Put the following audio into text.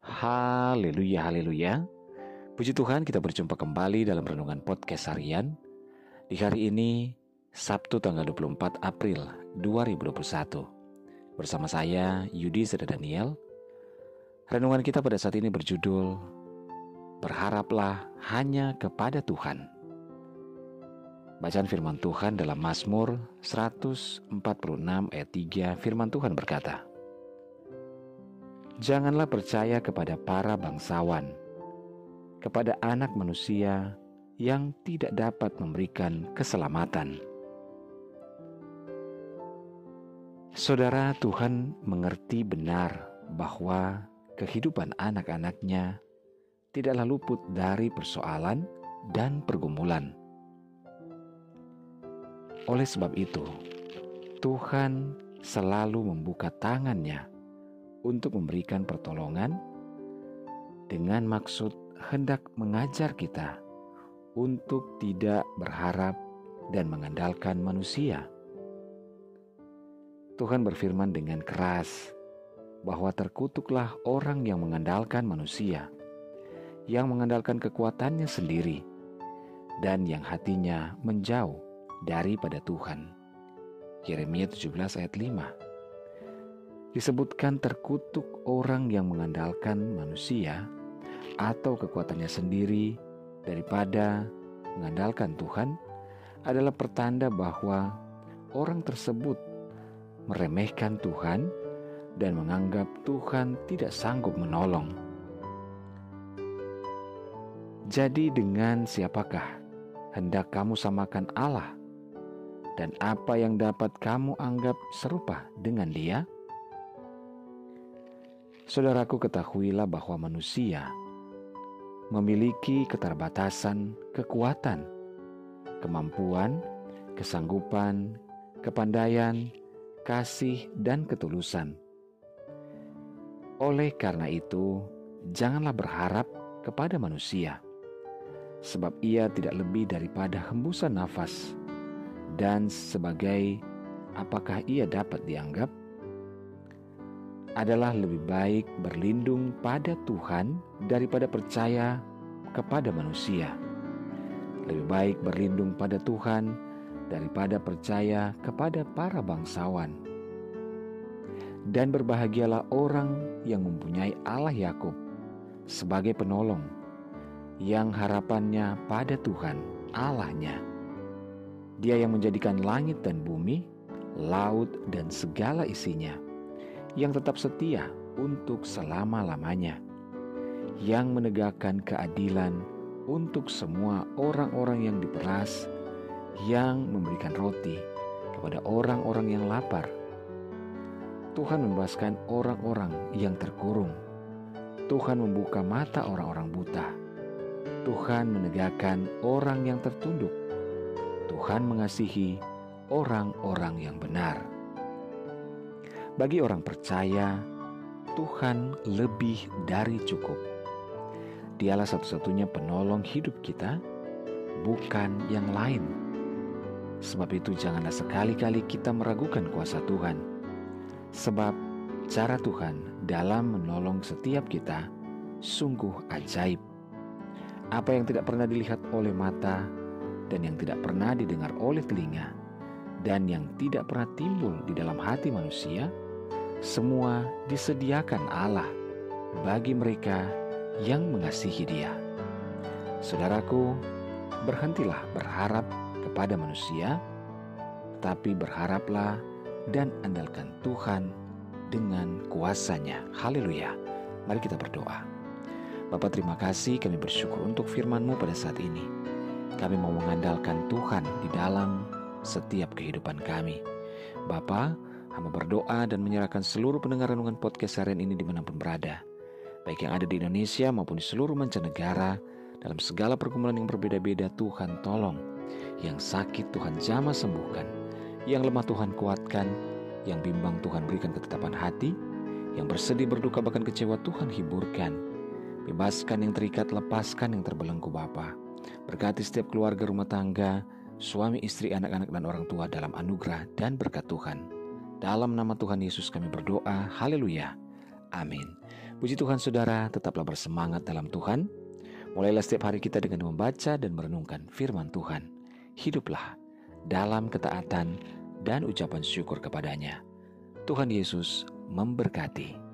Haleluya, haleluya. Puji Tuhan kita berjumpa kembali dalam Renungan Podcast Harian. Di hari ini, Sabtu tanggal 24 April 2021. Bersama saya, Yudi Seda Daniel. Renungan kita pada saat ini berjudul Berharaplah hanya kepada Tuhan. Bacaan firman Tuhan dalam Mazmur 146 ayat 3 firman Tuhan berkata, Janganlah percaya kepada para bangsawan, kepada anak manusia yang tidak dapat memberikan keselamatan. Saudara, Tuhan mengerti benar bahwa kehidupan anak-anaknya tidaklah luput dari persoalan dan pergumulan. Oleh sebab itu, Tuhan selalu membuka tangannya untuk memberikan pertolongan dengan maksud hendak mengajar kita untuk tidak berharap dan mengandalkan manusia. Tuhan berfirman dengan keras bahwa terkutuklah orang yang mengandalkan manusia, yang mengandalkan kekuatannya sendiri, dan yang hatinya menjauh daripada Tuhan. Yeremia 17 ayat 5 disebutkan terkutuk orang yang mengandalkan manusia atau kekuatannya sendiri daripada mengandalkan Tuhan adalah pertanda bahwa orang tersebut meremehkan Tuhan dan menganggap Tuhan tidak sanggup menolong. Jadi, dengan siapakah hendak kamu samakan Allah, dan apa yang dapat kamu anggap serupa dengan Dia? Saudaraku ketahuilah bahwa manusia memiliki keterbatasan kekuatan, kemampuan, kesanggupan, kepandaian, kasih, dan ketulusan. Oleh karena itu, janganlah berharap kepada manusia, sebab ia tidak lebih daripada hembusan nafas, dan sebagai apakah ia dapat dianggap adalah lebih baik berlindung pada Tuhan daripada percaya kepada manusia. Lebih baik berlindung pada Tuhan daripada percaya kepada para bangsawan. Dan berbahagialah orang yang mempunyai Allah Yakub sebagai penolong, yang harapannya pada Tuhan Allahnya. Dia yang menjadikan langit dan bumi, laut dan segala isinya yang tetap setia untuk selama-lamanya, yang menegakkan keadilan untuk semua orang-orang yang diperas, yang memberikan roti kepada orang-orang yang lapar. Tuhan membebaskan orang-orang yang terkurung. Tuhan membuka mata orang-orang buta. Tuhan menegakkan orang yang tertunduk. Tuhan mengasihi orang-orang yang benar. Bagi orang percaya, Tuhan lebih dari cukup. Dialah satu-satunya penolong hidup kita, bukan yang lain. Sebab itu, janganlah sekali-kali kita meragukan kuasa Tuhan, sebab cara Tuhan dalam menolong setiap kita sungguh ajaib. Apa yang tidak pernah dilihat oleh mata dan yang tidak pernah didengar oleh telinga, dan yang tidak pernah timbul di dalam hati manusia semua disediakan Allah bagi mereka yang mengasihi Dia. Saudaraku, berhentilah berharap kepada manusia, tapi berharaplah dan andalkan Tuhan dengan kuasanya. Haleluya. Mari kita berdoa. Bapak terima kasih kami bersyukur untuk firman-Mu pada saat ini. Kami mau mengandalkan Tuhan di dalam setiap kehidupan kami. Bapak, Hamba berdoa dan menyerahkan seluruh pendengar renungan podcast harian ini di mana pun berada. Baik yang ada di Indonesia maupun di seluruh mancanegara, dalam segala pergumulan yang berbeda-beda Tuhan tolong. Yang sakit Tuhan jamah sembuhkan. Yang lemah Tuhan kuatkan. Yang bimbang Tuhan berikan ketetapan hati. Yang bersedih berduka bahkan kecewa Tuhan hiburkan. Bebaskan yang terikat, lepaskan yang terbelenggu Bapa. Berkati setiap keluarga rumah tangga, suami, istri, anak-anak, dan orang tua dalam anugerah dan berkat Tuhan. Dalam nama Tuhan Yesus kami berdoa. Haleluya. Amin. Puji Tuhan saudara, tetaplah bersemangat dalam Tuhan. Mulailah setiap hari kita dengan membaca dan merenungkan firman Tuhan. Hiduplah dalam ketaatan dan ucapan syukur kepadanya. Tuhan Yesus memberkati.